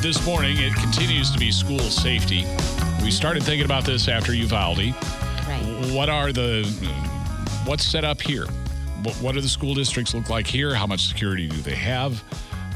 this morning, it continues to be school safety. We started thinking about this after Uvalde. Right. What are the what's set up here? What, what do the school districts look like here? How much security do they have?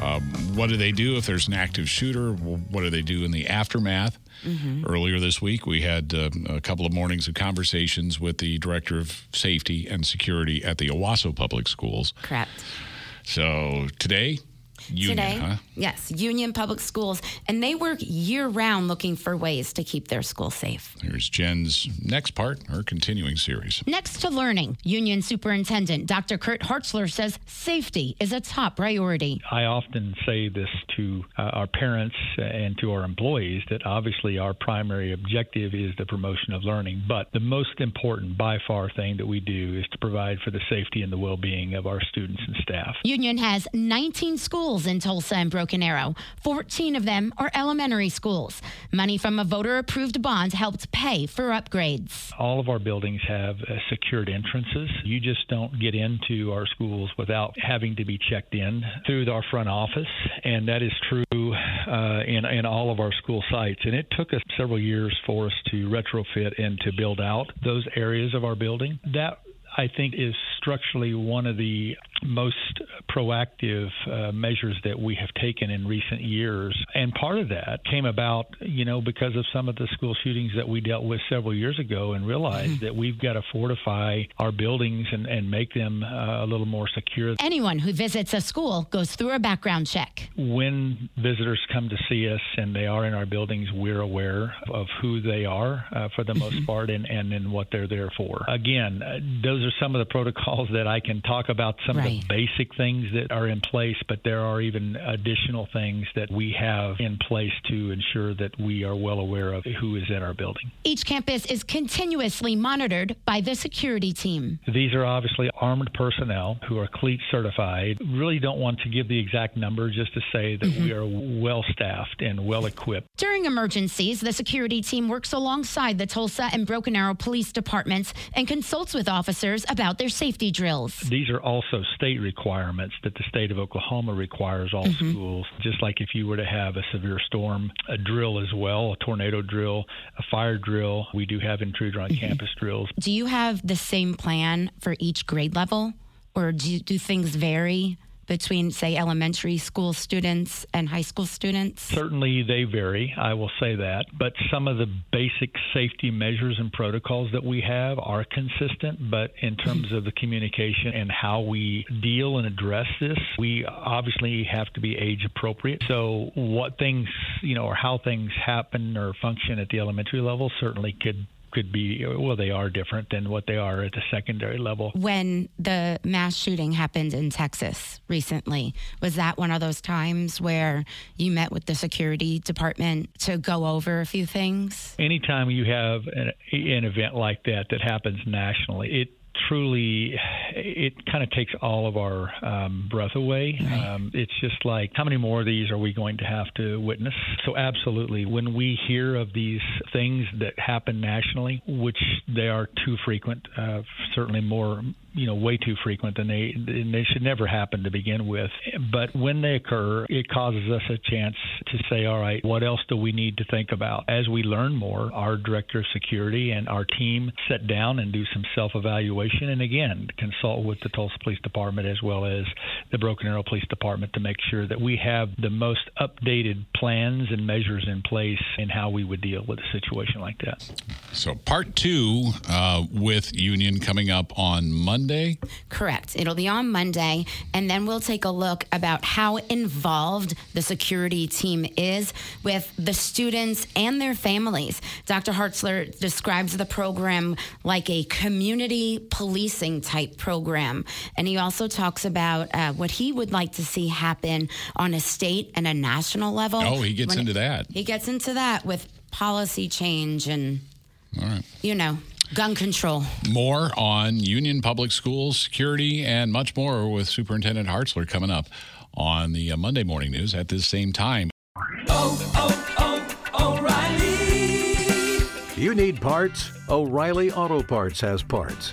Um, what do they do if there's an active shooter? What do they do in the aftermath? Earlier this week, we had uh, a couple of mornings of conversations with the director of safety and security at the Owasso Public Schools. Correct. So today, union, Today, huh? yes, Union Public Schools, and they work year round looking for ways to keep their school safe. Here's Jen's next part, her continuing series. Next to learning, Union Superintendent Dr. Kirt Hartzler says safety is a top priority. I often say this to uh, our parents and to our employees that obviously our primary objective is the promotion of learning, but the most important by far thing that we do is to provide for the safety and the well being of our students and staff. Union has 19 schools in Tulsa and Broken Arrow. 14 of them are elementary schools. Money from a voter approved bond helped pay for upgrades. All of our buildings have uh, secured entrances. You just don't get into our schools without having to be checked in through our front office, and that is true uh, in in all of our school sites. And it took us several years for us to retrofit and to build out those areas of our building. That I think is structurally one of the most proactive uh, measures that we have taken in recent years. And part of that came about, you know, because of some of the school shootings that we dealt with several years ago and realized that we've got to fortify our buildings and, and make them uh, a little more secure. Anyone who visits a school goes through a background check. When visitors come to see us and they are in our buildings, we're aware of who they are uh, for the most part and, and then what they're there for. Again, uh, those are some of the protocols that I can talk about, some of the basic things that are in place, but there are even additional things that we have in place to ensure that we are well aware of who is at our building. Each campus is continuously monitored by the security team. These are obviously armed personnel who are CLEAT certified. Really don't want to give the exact number, just to say that mm-hmm. we are well staffed and well equipped. During emergencies, the security team works alongside the Tulsa and Broken Arrow police departments and consults with officers about their safety drills. These are also state requirements that the state of Oklahoma requires all mm-hmm. schools. Just like if you were to have a severe storm, a drill as well, a tornado drill, a fire drill. We do have intruder on mm-hmm. campus drills. Do you have the same plan for each grade level, or do, do things vary between, say, elementary school students and high school students? Certainly, they vary, I will say that. But some of the basic safety measures and protocols that we have are consistent. But in terms of the communication and how we deal and address this, we obviously have to be age appropriate. So, what things, you know, or how things happen or function at the elementary level certainly could. Could be well, they are different than what they are at the secondary level. When the mass shooting happened in Texas recently, was that one of those times where you met with the security department to go over a few things? anytime you have an, an event like that that happens nationally, it truly it kind of takes all of our um, breath away. Um, it's just like how many more of these are we going to have to witness? So absolutely, when we hear of these things that happen nationally, which they are too frequent, uh, certainly more you know way too frequent than they and they should never happen to begin with. But when they occur, it causes us a chance to say, all right, what else do we need to think about? As we learn more, our director of security and our team sit down and do some self-evaluation, and again consult with the Tulsa Police Department as well as the Broken Arrow Police Department to make sure that we have the most updated plans and measures in place in how we would deal with a situation like that. So, part two uh, with Union coming up on Monday. Correct. It'll be on Monday, and then we'll take a look about how involved the security team is with the students and their families. Dr. Hartzler describes the program like a community policing type program, and he also talks about uh, what he would like to see happen on a state and a national level. Oh, he gets When- into that. He gets into that with policy change and, All right. you know, gun control. More on Union Public Schools, security, and much more with Superintendent Hartzler coming up on the uh, Monday morning news at this same time. Oh, oh, oh, O'Reilly. You need parts? O'Reilly Auto Parts has parts.